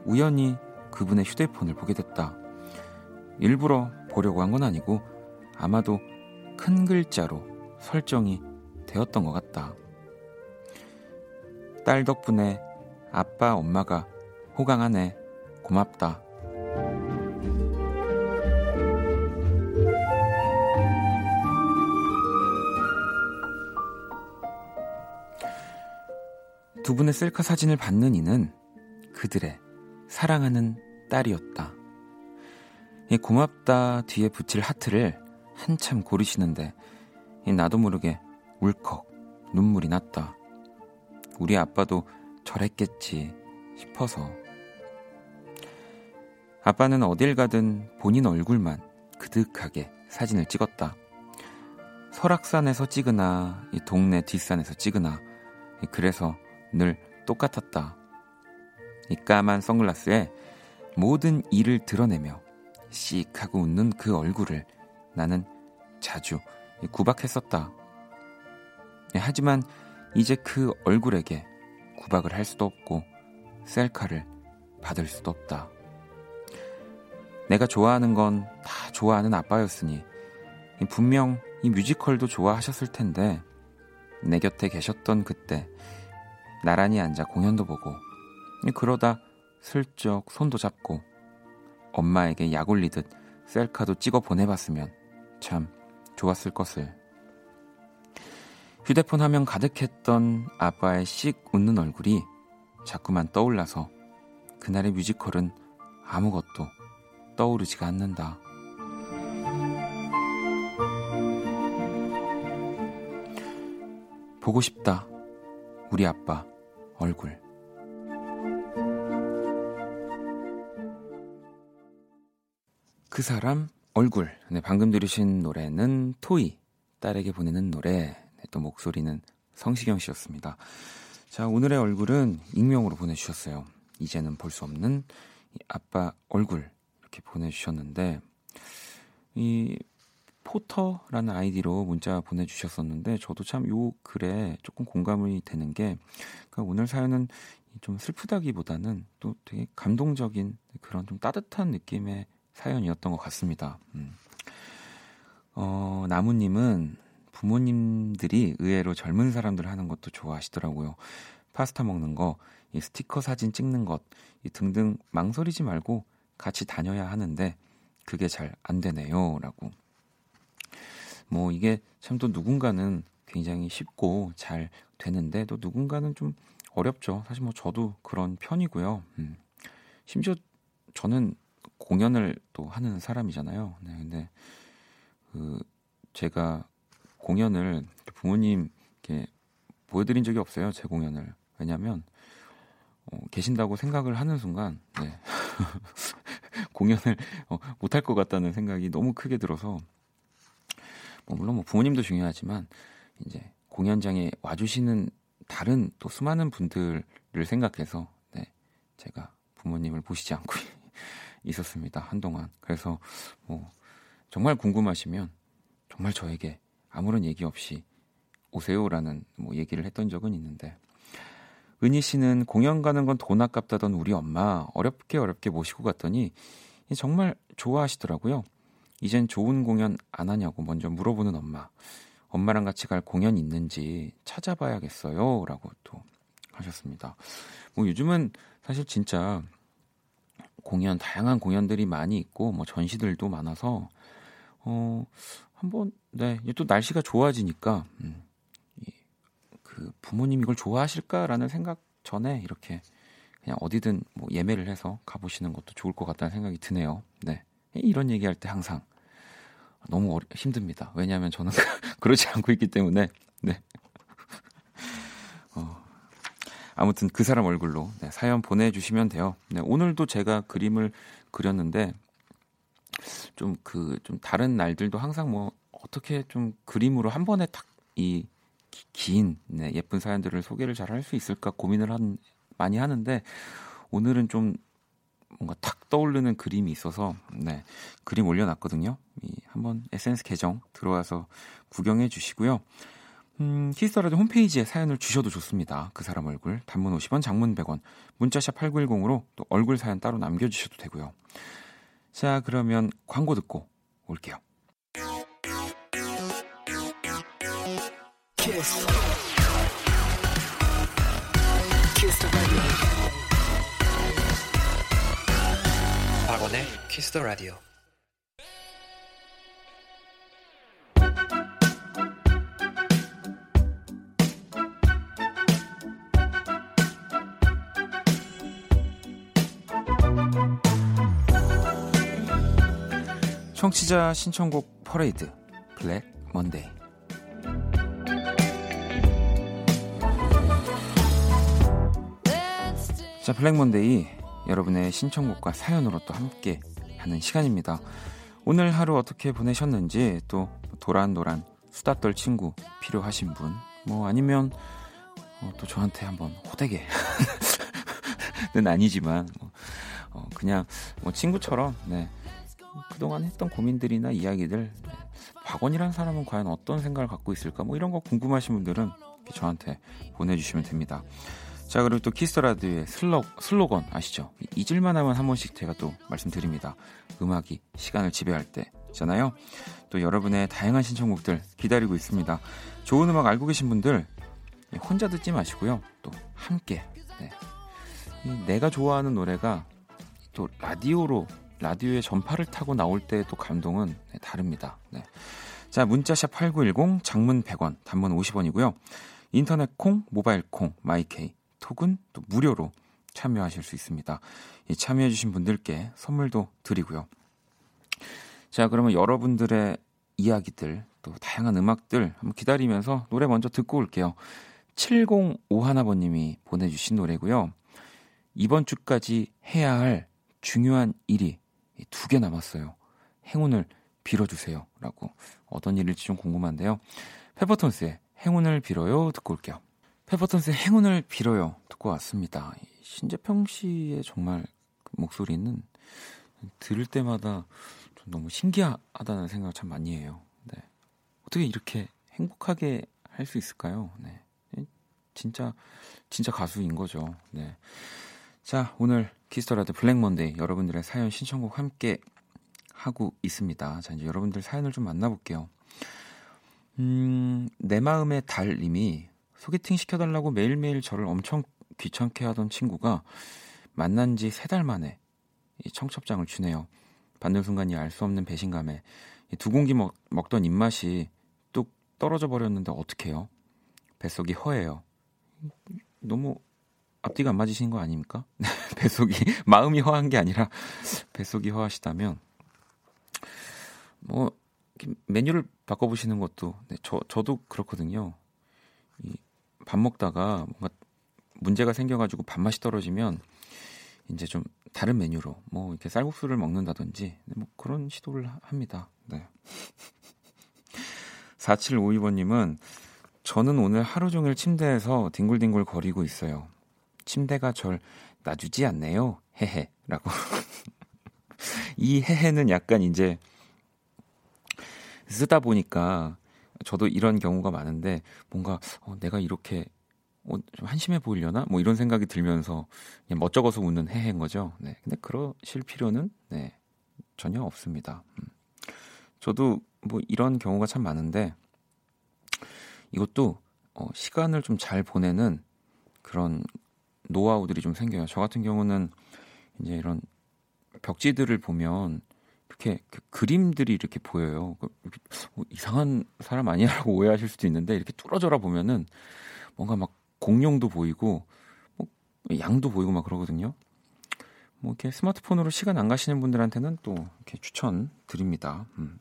우연히 그분의 휴대폰을 보게 됐다. 일부러 보려고 한 건 아니고 아마도 큰 글자로 설정이 되었던 것 같다. 딸 덕분에 아빠, 엄마가 호강하네. 고맙다. 두 분의 셀카 사진을 받는 이는 그들의 사랑하는 딸이었다. 이 고맙다 뒤에 붙일 하트를 한참 고르시는데 나도 모르게 울컥 눈물이 났다. 우리 아빠도 저랬겠지 싶어서. 아빠는 어딜 가든 본인 얼굴만 그득하게 사진을 찍었다. 설악산에서 찍으나, 이 동네 뒷산에서 찍으나, 그래서 늘 똑같았다. 이 까만 선글라스에 모든 일을 드러내며 씩 하고 웃는 그 얼굴을 나는 자주 구박했었다. 하지만 이제 그 얼굴에게 구박을 할 수도 없고 셀카를 받을 수도 없다. 내가 좋아하는 건 다 좋아하는 아빠였으니 분명 이 뮤지컬도 좋아하셨을 텐데 내 곁에 계셨던 그때 나란히 앉아 공연도 보고 그러다 슬쩍 손도 잡고 엄마에게 약 올리듯 셀카도 찍어 보내봤으면 참 좋았을 것을. 휴대폰 화면 가득했던 아빠의 씩 웃는 얼굴이 자꾸만 떠올라서 그날의 뮤지컬은 아무것도 떠오르지가 않는다. 보고 싶다. 우리 아빠. 얼굴. 그 사람 얼굴. 네, 방금 들으신 노래는 토이 딸에게 보내는 노래. 네, 또 목소리는 성시경 씨였습니다. 자, 오늘의 얼굴은 익명으로 보내주셨어요. 이제는 볼 수 없는 아빠 얼굴 이렇게 보내주셨는데 이 포터라는 아이디로 문자 보내주셨었는데 저도 참 요 글에 조금 공감이 되는 게 그러니까 오늘 사연은 좀 슬프다기보다는 또 되게 감동적인 그런 좀 따뜻한 느낌의 사연이었던 것 같습니다. 음. 어, 나무님은 부모님들이 의외로 젊은 사람들 하는 것도 좋아하시더라고요. 파스타 먹는 거, 이 스티커 사진 찍는 것, 이 등등 망설이지 말고 같이 다녀야 하는데 그게 잘 안 되네요. 라고. 뭐 이게 참 또 누군가는 굉장히 쉽고 잘 되는데 또 누군가는 좀 어렵죠. 사실 뭐 저도 그런 편이고요. 음. 심지어 저는 공연을 또 하는 사람이잖아요. 네, 근데 그 제가 공연을 부모님께 보여드린 적이 없어요. 제 공연을 왜냐하면 어, 계신다고 생각을 하는 순간 네. 공연을 어, 못할 것 같다는 생각이 너무 크게 들어서 뭐 물론 뭐 부모님도 중요하지만 이제 공연장에 와주시는 다른 또 수많은 분들을 생각해서 네, 제가 부모님을 보시지 않고 있었습니다 한동안 그래서 뭐 정말 궁금하시면 정말 저에게 아무런 얘기 없이 오세요라는 뭐 얘기를 했던 적은 있는데 은희 씨는 공연 가는 건 돈 아깝다던 우리 엄마 어렵게 어렵게 모시고 갔더니 정말 좋아하시더라고요. 이젠 좋은 공연 안 하냐고 먼저 물어보는 엄마. 엄마랑 같이 갈 공연 있는지 찾아봐야겠어요. 라고 또 하셨습니다. 뭐 요즘은 사실 진짜 공연, 다양한 공연들이 많이 있고, 뭐 전시들도 많아서, 어, 한번, 네, 또 날씨가 좋아지니까, 음, 이, 그 부모님 이걸 좋아하실까라는 생각 전에 이렇게 그냥 어디든 뭐 예매를 해서 가보시는 것도 좋을 것 같다는 생각이 드네요. 네. 이런 얘기할 때 항상 너무 어리, 힘듭니다. 왜냐하면 저는 그러지 않고 있기 때문에. 네. 어, 아무튼 그 사람 얼굴로 네, 사연 보내주시면 돼요. 네, 오늘도 제가 그림을 그렸는데 좀 그좀 그, 좀 다른 날들도 항상 뭐 어떻게 좀 그림으로 한 번에 탁이 긴 네, 예쁜 사연들을 소개를 잘 할 수 있을까 고민을 한 많이 하는데 오늘은 좀 뭔가 탁 떠오르는 그림이 있어서 네 그림 올려놨거든요. 이 한번 SNS 계정 들어와서 구경해 주시고요. 음, 키스터라도 홈페이지에 사연을 주셔도 좋습니다. 그 사람 얼굴 단문 50원, 장문 100원, 문자샵 8910으로 또 얼굴 사연 따로 남겨주셔도 되고요. 자 그러면 광고 듣고 올게요. 키스. 박원의 키스 더 라디오. 청취자 신청곡 퍼레이드 블랙 먼데이 자 블랙 먼데이 여러분의 신청곡과 사연으로 또 함께 하는 시간입니다. 오늘 하루 어떻게 보내셨는지 또 도란도란 수다 떨 친구 필요하신 분, 뭐 아니면 어, 또 저한테 한번 호되게 는 아니지만 뭐, 어, 그냥 뭐 친구처럼 네, 그동안 했던 고민들이나 이야기들 네, 박원이라는 사람은 과연 어떤 생각을 갖고 있을까 뭐 이런 거 궁금하신 분들은 저한테 보내주시면 됩니다. 자, 그리고 또 키스 라디오의 슬로, 슬로건 아시죠? 잊을만 하면 한 번씩 제가 또 말씀드립니다. 음악이 시간을 지배할 때잖아요. 또 여러분의 다양한 신청곡들 기다리고 있습니다. 좋은 음악 알고 계신 분들 혼자 듣지 마시고요. 또 함께. 네. 내가 좋아하는 노래가 또 라디오로 라디오의 전파를 타고 나올 때 또 감동은 네, 다릅니다. 네. 자, 문자샵 8910 장문 100원, 단문 50원이고요. 인터넷 콩, 모바일 콩, 마이케이 톡은 또 무료로 참여하실 수 있습니다. 참여해주신 분들께 선물도 드리고요. 자, 그러면 여러분들의 이야기들, 또 다양한 음악들 한번 기다리면서 노래 먼저 듣고 올게요. 7051번님이 보내주신 노래고요. 이번 주까지 해야 할 중요한 일이 두 개 남았어요. 행운을 빌어주세요 라고 어떤 일일지 좀 궁금한데요. 페퍼톤스의 행운을 빌어요 듣고 올게요. 페퍼톤스의 행운을 빌어요 듣고 왔습니다. 신재평 씨의 정말 그 목소리는 들을 때마다 좀 너무 신기하다는 생각을 참 많이 해요. 네. 어떻게 이렇게 행복하게 할 수 있을까요? 네. 진짜 진짜 가수인 거죠. 네. 자, 오늘 키스 더 라디오 블랙 먼데이 여러분들의 사연 신청곡 함께 하고 있습니다. 자, 이제 여러분들 사연을 좀 만나볼게요. 음, 내 마음의 달님이 소개팅 시켜달라고 매일매일 저를 엄청 귀찮게 하던 친구가 만난 지 세 달 만에 이 청첩장을 주네요. 받는 순간 이 알 수 없는 배신감에 두 공기 먹, 먹던 입맛이 뚝 떨어져 버렸는데 어떡해요? 뱃속이 허해요. 너무 앞뒤가 안 맞으신 거 아닙니까? 뱃속이 마음이 허한 게 아니라 뱃속이 허하시다면 뭐 메뉴를 바꿔보시는 것도 네, 저 저도 그렇거든요. 이밥 먹다가 뭔가 문제가 생겨가지고 밥맛이 떨어지면 이제 좀 다른 메뉴로 뭐 이렇게 쌀국수를 먹는다든지 네, 뭐 그런 시도를 합니다. 네. 4752번님은 저는 오늘 하루 종일 침대에서 뒹굴뒹굴 거리고 있어요. 침대가 절 놔주지 않네요. 헤헤. 라고. 이 헤헤는 약간 이제 쓰다 보니까 저도 이런 경우가 많은데 뭔가 어, 내가 이렇게 어, 좀 한심해 보이려나? 뭐 이런 생각이 들면서 그냥 멋쩍어서 웃는 헤헤인 거죠. 네. 근데 그러실 필요는 네. 전혀 없습니다. 음. 저도 뭐 이런 경우가 참 많은데 이것도 어, 시간을 좀 잘 보내는 그런 노하우들이 좀 생겨요. 저 같은 경우는 이제 이런 벽지들을 보면 이렇게 그 그림들이 이렇게 보여요. 그 어, 이상한 사람 아니라고 오해하실 수도 있는데 이렇게 뚫어져라 보면은 뭔가 막 공룡도 보이고 뭐 양도 보이고 막 그러거든요. 뭐 이렇게 스마트폰으로 시간 안 가시는 분들한테는 또 이렇게 추천 드립니다. 음.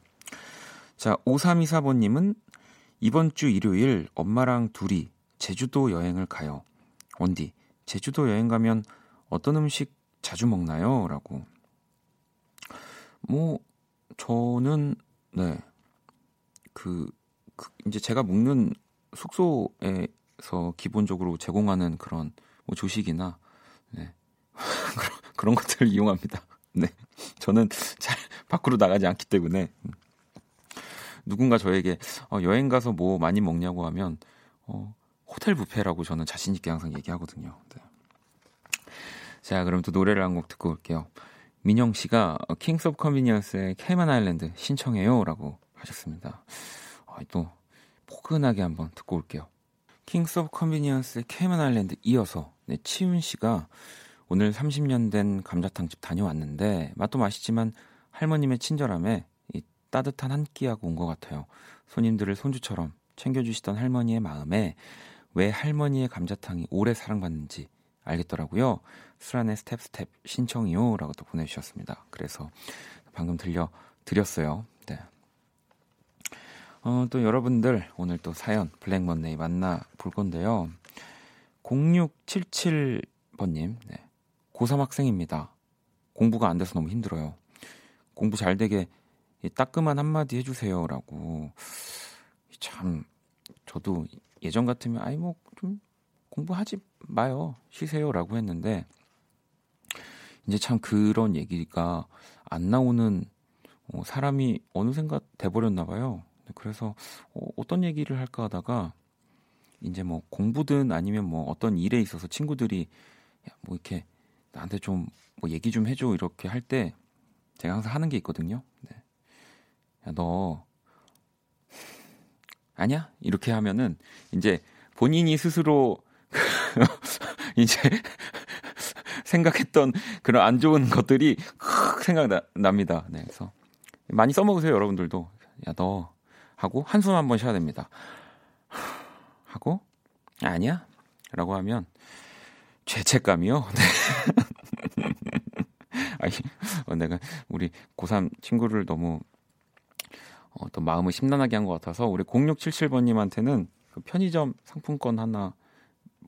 자, 5324번님은 이번 주 일요일 엄마랑 둘이 제주도 여행을 가요. 원디, 제주도 여행 가면 어떤 음식 자주 먹나요? 라고. 뭐, 저는, 네. 그, 그, 이제 제가 묵는 숙소에서 기본적으로 제공하는 그런 뭐 조식이나, 네. 그런 것들을 이용합니다. 네. 저는 잘 밖으로 나가지 않기 때문에. 음. 누군가 저에게 어, 여행 가서 뭐 많이 먹냐고 하면 어, 호텔 뷔페라고 저는 자신 있게 항상 얘기하거든요. 네. 자, 그럼 또 노래를 한 곡 듣고 올게요. 민영 씨가 Kings of Convenience의 Cayman Island 신청해요라고 하셨습니다. 어, 또 포근하게 한번 듣고 올게요. Kings of Convenience의 Cayman Island 이어서 네, 치윤 씨가 오늘 30년 된 감자탕집 다녀왔는데 맛도 맛있지만 할머님의 친절함에 따뜻한 한 끼하고 온 것 같아요. 손님들을 손주처럼 챙겨주시던 할머니의 마음에 왜 할머니의 감자탕이 오래 사랑받는지 알겠더라고요. 수란의 Step Step 신청이요. 라고 또 보내주셨습니다. 그래서 방금 들려 드렸어요. 네. 어, 또 여러분들 오늘 또 사연 블랙 먼데이 만나 볼 건데요. 0677번님, 네. 고3 학생입니다. 공부가 안 돼서 너무 힘들어요. 공부 잘 되게 따끔한 한마디 해주세요라고 참 저도 예전 같으면 아이 뭐 좀 공부하지 마요 쉬세요라고 했는데 이제 참 그런 얘기가 안 나오는 어, 사람이 어느샌가 돼버렸나 봐요. 그래서 어, 어떤 얘기를 할까 하다가 이제 뭐 공부든 아니면 뭐 어떤 일에 있어서 친구들이 야, 뭐 이렇게 나한테 좀 뭐 얘기 좀 해줘 이렇게 할 때 제가 항상 하는 게 있거든요. 네. 야, 너 아니야? 이렇게 하면은 이제 본인이 스스로 이제 생각했던 그런 안 좋은 것들이 생각납니다. 네, 그래서 많이 써먹으세요, 여러분들도. 야, 너 하고 한숨 한번 쉬어야 됩니다. 하고 아니야? 라고 하면 죄책감이요. 네. 아니, 어, 내가 우리 고3 친구를 너무 어, 또 마음을 심란하게 한 것 같아서 우리 0677번님한테는 그 편의점 상품권 하나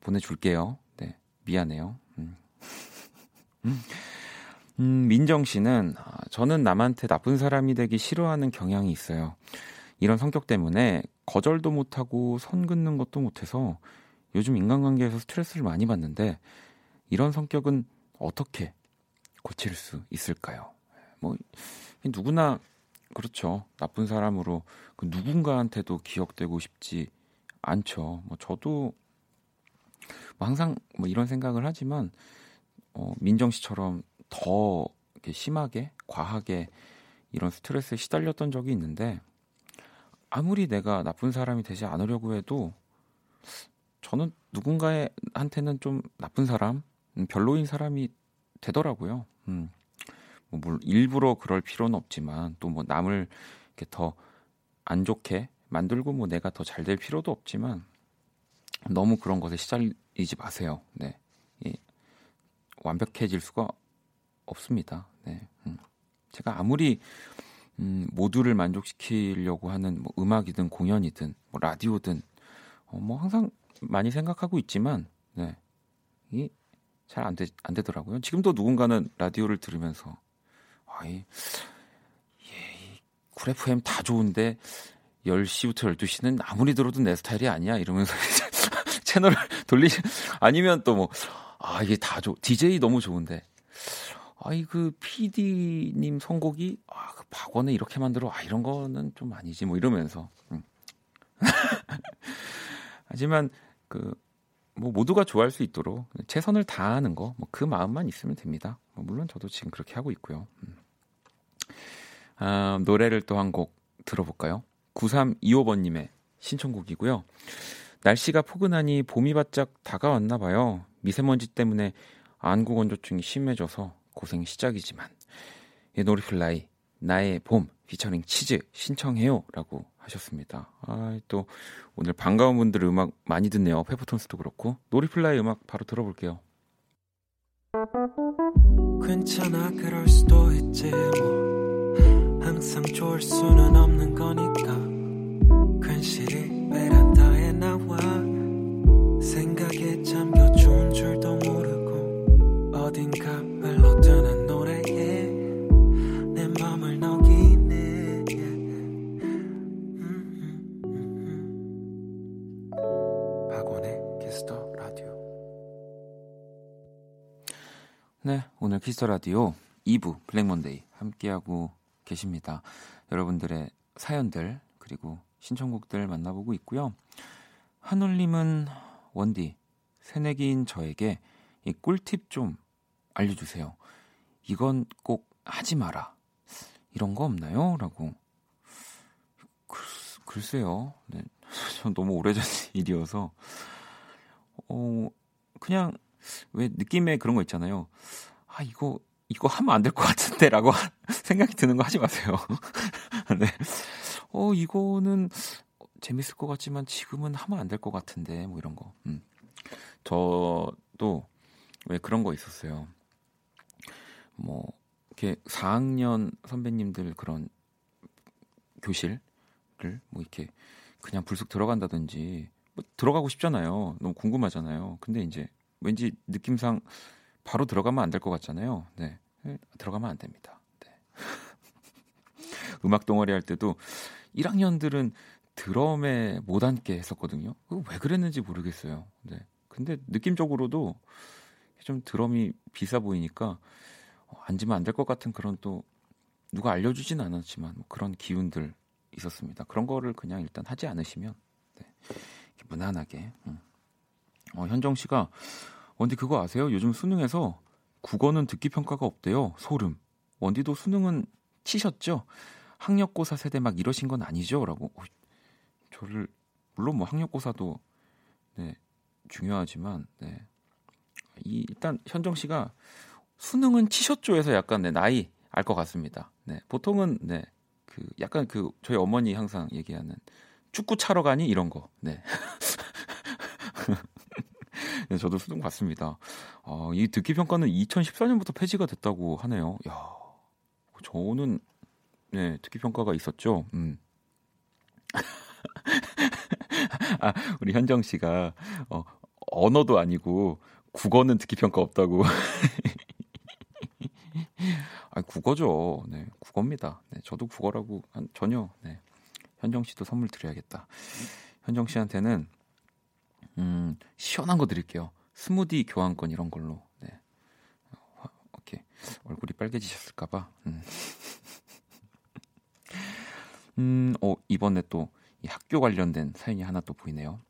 보내줄게요. 네, 미안해요. 음. 음, 민정 씨는 아, 저는 남한테 나쁜 사람이 되기 싫어하는 경향이 있어요. 이런 성격 때문에 거절도 못하고 선 긋는 것도 못해서 요즘 인간관계에서 스트레스를 많이 받는데 이런 성격은 어떻게 고칠 수 있을까요? 뭐 누구나 그렇죠. 나쁜 사람으로 그 누군가한테도 기억되고 싶지 않죠. 뭐 저도 뭐 항상 뭐 이런 생각을 하지만 어, 민정 씨처럼 더 이렇게 심하게 과하게 이런 스트레스에 시달렸던 적이 있는데 아무리 내가 나쁜 사람이 되지 않으려고 해도 저는 누군가한테는 좀 나쁜 사람, 음, 별로인 사람이 되더라고요. 음. 뭐 일부러 그럴 필요는 없지만 또 뭐 남을 이렇게 더 안 좋게 만들고 뭐 내가 더 잘 될 필요도 없지만 너무 그런 것에 시달리지 마세요. 네. 예. 완벽해질 수가 없습니다. 네. 음. 제가 아무리 음, 모두를 만족시키려고 하는 뭐 음악이든 공연이든 뭐 라디오든 어, 뭐 항상 많이 생각하고 있지만 네. 이 잘안 되, 안 되더라고요. 지금도 누군가는 라디오를 들으면서 아이 예, 쿨 FM 다 좋은데 10시부터 12시는 아무리 들어도 내 스타일이 아니야 이러면서 채널을 돌리시 아니면 또뭐 아 이게 다 좋. DJ 너무 좋은데 아이 그 PD님 선곡이 아, 그 박원에 이렇게 만들어 아 이런 거는 좀 아니지 뭐 이러면서 음. 하지만 그 뭐 모두가 좋아할 수 있도록 최선을 다하는 거 뭐 그 마음만 있으면 됩니다. 뭐 물론 저도 지금 그렇게 하고 있고요. 음. 아, 노래를 또 한 곡 들어볼까요? 9325번님의 신청곡이고요. 날씨가 포근하니 봄이 바짝 다가왔나 봐요. 미세먼지 때문에 안구 건조증이 심해져서 고생 시작이지만 예, 노리플라이 나의 봄 피처링 치즈 신청해요라고 하셨습니다. 아, 또 오늘 반가운 분들 음악 많이 듣네요. 페퍼톤스도 그렇고 노리플라이 음악 바로 들어볼게요. 괜찮아 그럴 수도 있지 뭐 항상 좋을 수는 없는 거니까 괜시리 베란다에 나와 생각에 모르고 어딘가 흘러드는 노래에 내 맘을 녹이네. 박원의 키스 더 라디오. 네 오늘 키스 더 라디오 2부 블랙 먼데이 함께하고 계십니다. 여러분들의 사연들 그리고 신청곡들 만나보고 있고요. 한울님은 원디 새내기인 저에게 이 꿀팁 좀 알려주세요. 이건 꼭 하지 마라. 이런 거 없나요? 라고. 글, 글쎄 요. 네. 전 너무 오래전 일이어서. 어, 그냥 왜 느낌에 그런 거 있잖아요. 아, 이거, 이거 하면 안 될 것 같은데 라고 생각이 드는 거 하지 마세요. 네. 어, 이거는 재밌을 것 같지만 지금은 하면 안 될 것 같은데, 뭐 이런 거. 음. 저도 왜 그런 거 있었어요. 뭐, 이렇게 4학년 선배님들 그런 교실을 뭐 이렇게 그냥 불쑥 들어간다든지 뭐 들어가고 싶잖아요. 너무 궁금하잖아요. 근데 이제 왠지 느낌상 바로 들어가면 안 될 것 같잖아요. 네. 들어가면 안 됩니다. 네. 음악 동아리 할 때도 1학년들은 드럼에 못 앉게 했었거든요. 왜 그랬는지 모르겠어요. 네. 근데 느낌적으로도 좀 드럼이 비싸 보이니까 어, 앉으면 안 될 것 같은 그런 또 누가 알려주진 않았지만 뭐 그런 기운들 있었습니다. 그런 거를 그냥 일단 하지 않으시면 네. 무난하게. 음. 어, 현정 씨가 원디 그거 아세요? 요즘 수능에서 국어는 듣기 평가가 없대요. 소름. 원디도 수능은 치셨죠? 학력고사 세대 막 이러신 건 아니죠?라고 어, 저를 물론 뭐 학력고사도 네, 중요하지만 네. 이 일단 현정 씨가 수능은 치셨죠에서 약간 네, 나이 알 것 같습니다. 네, 보통은 네, 그 약간 그 저희 어머니 항상 얘기하는 축구 차러 가니 이런 거. 네. 네, 저도 수능 봤습니다. 어, 이 듣기 평가는 2014년부터 폐지가 됐다고 하네요. 야, 저는 네, 특기 평가가 있었죠. 음. 아, 우리 현정 씨가 어, 언어도 아니고 국어는 특기 평가 없다고. 아, 국어 국어죠. 네, 국어입니다. 네, 저도 국어라고 한, 전혀 네. 현정 씨도 선물 드려야겠다. 현정 씨한테는 음, 시원한 거 드릴게요. 스무디 교환권 이런 걸로. 네. 어, 오케이. 얼굴이 빨개지셨을까 봐. 음. 음, 어, 이번에 또 학교 관련된 사연이 하나 또 보이네요.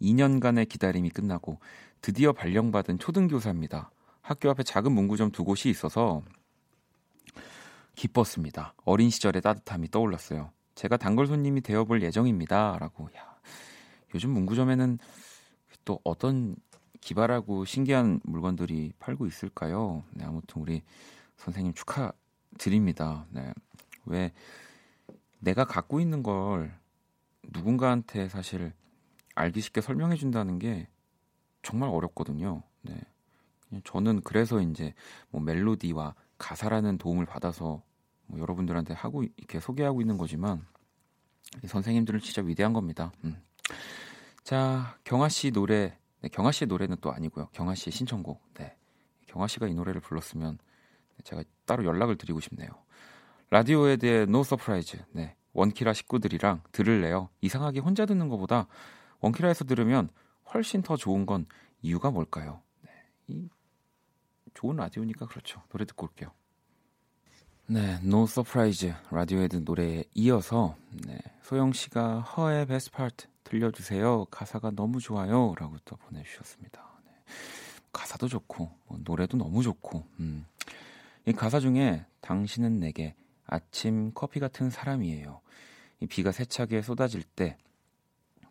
2년간의 기다림이 끝나고 드디어 발령받은 초등교사입니다. 학교 앞에 작은 문구점 두 곳이 있어서 기뻤습니다. 어린 시절의 따뜻함이 떠올랐어요. 제가 단골 손님이 되어볼 예정입니다. 라고. 야, 요즘 문구점에는 또 어떤 기발하고 신기한 물건들이 팔고 있을까요? 네, 아무튼 우리 선생님 축하드립니다. 네. 왜 내가 갖고 있는 걸 누군가한테 사실 알기 쉽게 설명해 준다는 게 정말 어렵거든요. 네. 저는 그래서 이제 뭐 멜로디와 가사라는 도움을 받아서 뭐 여러분들한테 하고 이렇게 소개하고 있는 거지만 선생님들은 진짜 위대한 겁니다. 음. 자, 경아 씨 노래, 네, 경아 씨의 노래는 또 아니고요. 경아 씨의 신청곡. 네. 경아 씨가 이 노래를 불렀으면 제가 따로 연락을 드리고 싶네요. 라디오헤드의 No Surprise. 네. 원키라 식구들이랑 들을래요. 이상하게 혼자 듣는 것보다 원키라에서 들으면 훨씬 더 좋은 건 이유가 뭘까요? 네. 이 좋은 라디오니까 그렇죠. 노래 듣고 올게요. 네, No Surprise 라디오헤드 노래에 이어서 네, 소영 씨가 H.E.R.의 Best Part 들려주세요. 가사가 너무 좋아요라고 또 보내주셨습니다. 네. 가사도 좋고 뭐, 노래도 너무 좋고 음. 이 가사 중에 당신은 내게 아침 커피 같은 사람이에요. 이 비가 세차게 쏟아질 때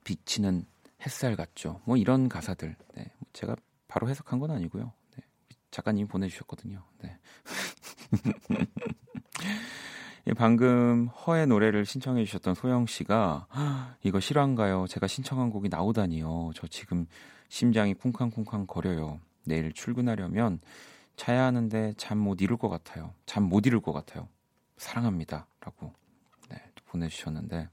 비치는 햇살 같죠. 뭐 이런 가사들. 네, 뭐 제가 바로 해석한 건 아니고요. 네, 작가님이 보내주셨거든요. 네. 방금 허의 노래를 신청해 주셨던 소영 씨가 이거 실화인가요? 제가 신청한 곡이 나오다니요. 저 지금 심장이 쿵쾅쿵쾅 거려요. 내일 출근하려면 자야 하는데 잠 못 이룰 것 같아요. 잠 못 이룰 것 같아요. 사랑합니다라고 네, 보내주셨는데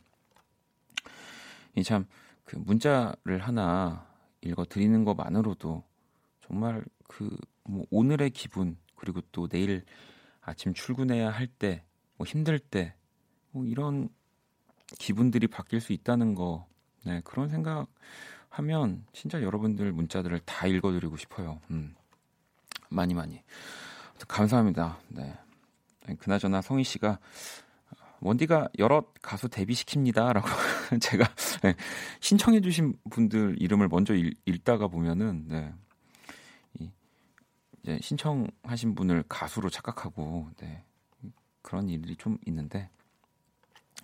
이 참 그 문자를 하나 읽어 드리는 것만으로도 정말 그 뭐 오늘의 기분 그리고 또 내일 아침 출근해야 할 때, 뭐 힘들 때, 뭐 이런 기분들이 바뀔 수 있다는 거, 네, 그런 생각 하면 진짜 여러분들 문자들을 다 읽어드리고 싶어요. 음, 많이 많이. 감사합니다. 네. 그나저나 성희 씨가 원디가 여러 가수 데뷔시킵니다라고 제가 네, 신청해주신 분들 이름을 먼저 읽, 다가 보면은 네, 이제 신청하신 분을 가수로 착각하고 네. 그런 일이 좀 있는데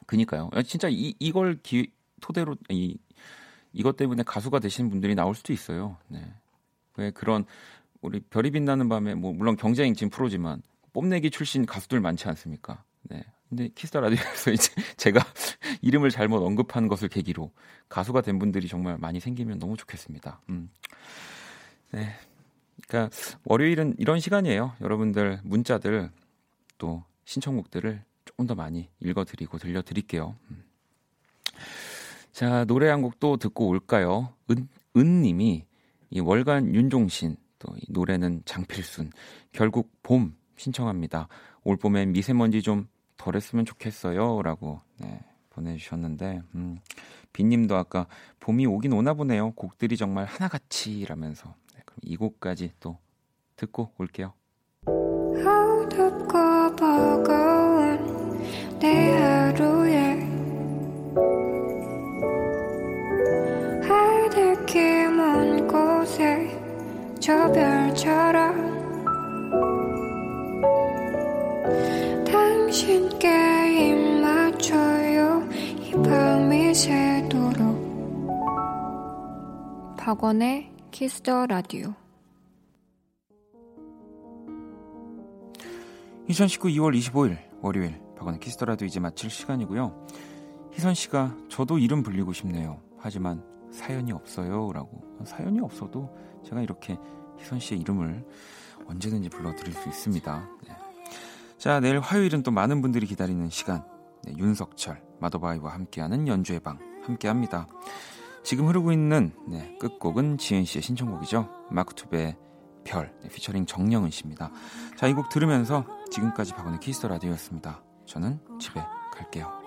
그니까요. 진짜 이 이걸 기, 토대로 이 이것 때문에 가수가 되시는 분들이 나올 수도 있어요. 네. 왜 그런 우리 별이 빛나는 밤에 뭐 물론 경쟁 지금 프로지만 뽐내기 출신 가수들 많지 않습니까? 네. 근데 키스 더 라디오에서 이제 제가 이름을 잘못 언급한 것을 계기로 가수가 된 분들이 정말 많이 생기면 너무 좋겠습니다. 음. 네. 그러니까 월요일은 이런 시간이에요. 여러분들 문자들 또 신청곡들을 조금 더 많이 읽어드리고 들려드릴게요. 음. 자 노래 한 곡 또 듣고 올까요? 은 은님이 이 월간 윤종신 또 이 노래는 장필순 결국 봄 신청합니다. 올 봄엔 미세먼지 좀 덜했으면 좋겠어요라고 네, 보내주셨는데 음, 빈님도 아까 봄이 오긴 오나 보네요. 곡들이 정말 하나같이라면서 이 곡까지 또 듣고 올게요. 어둡고 버거운 내 하루에 하늘길 먼 곳에 저 별처럼 당신께 입 맞춰요 이 밤이 새도록 박원의 키스 더 라디오 2019 2월 25일 월요일 박원의 키스 더 라디오 이제 마칠 시간이고요. 희선 씨가 저도 이름 불리고 싶네요. 하지만 사연이 없어요 라고 사연이 없어도 제가 이렇게 희선 씨의 이름을 언제든지 불러드릴 수 있습니다. 네. 자 내일 화요일은 또 많은 분들이 기다리는 시간 네, 윤석철 마더바이브와 함께하는 연주의 방 함께합니다. 지금 흐르고 있는 네, 끝곡은 지은 씨의 신청곡이죠. 마크툽의 별 네, 피처링 정영은 씨입니다. 자, 이 곡 들으면서 지금까지 박원의 키스 더 라디오였습니다. 저는 집에 갈게요.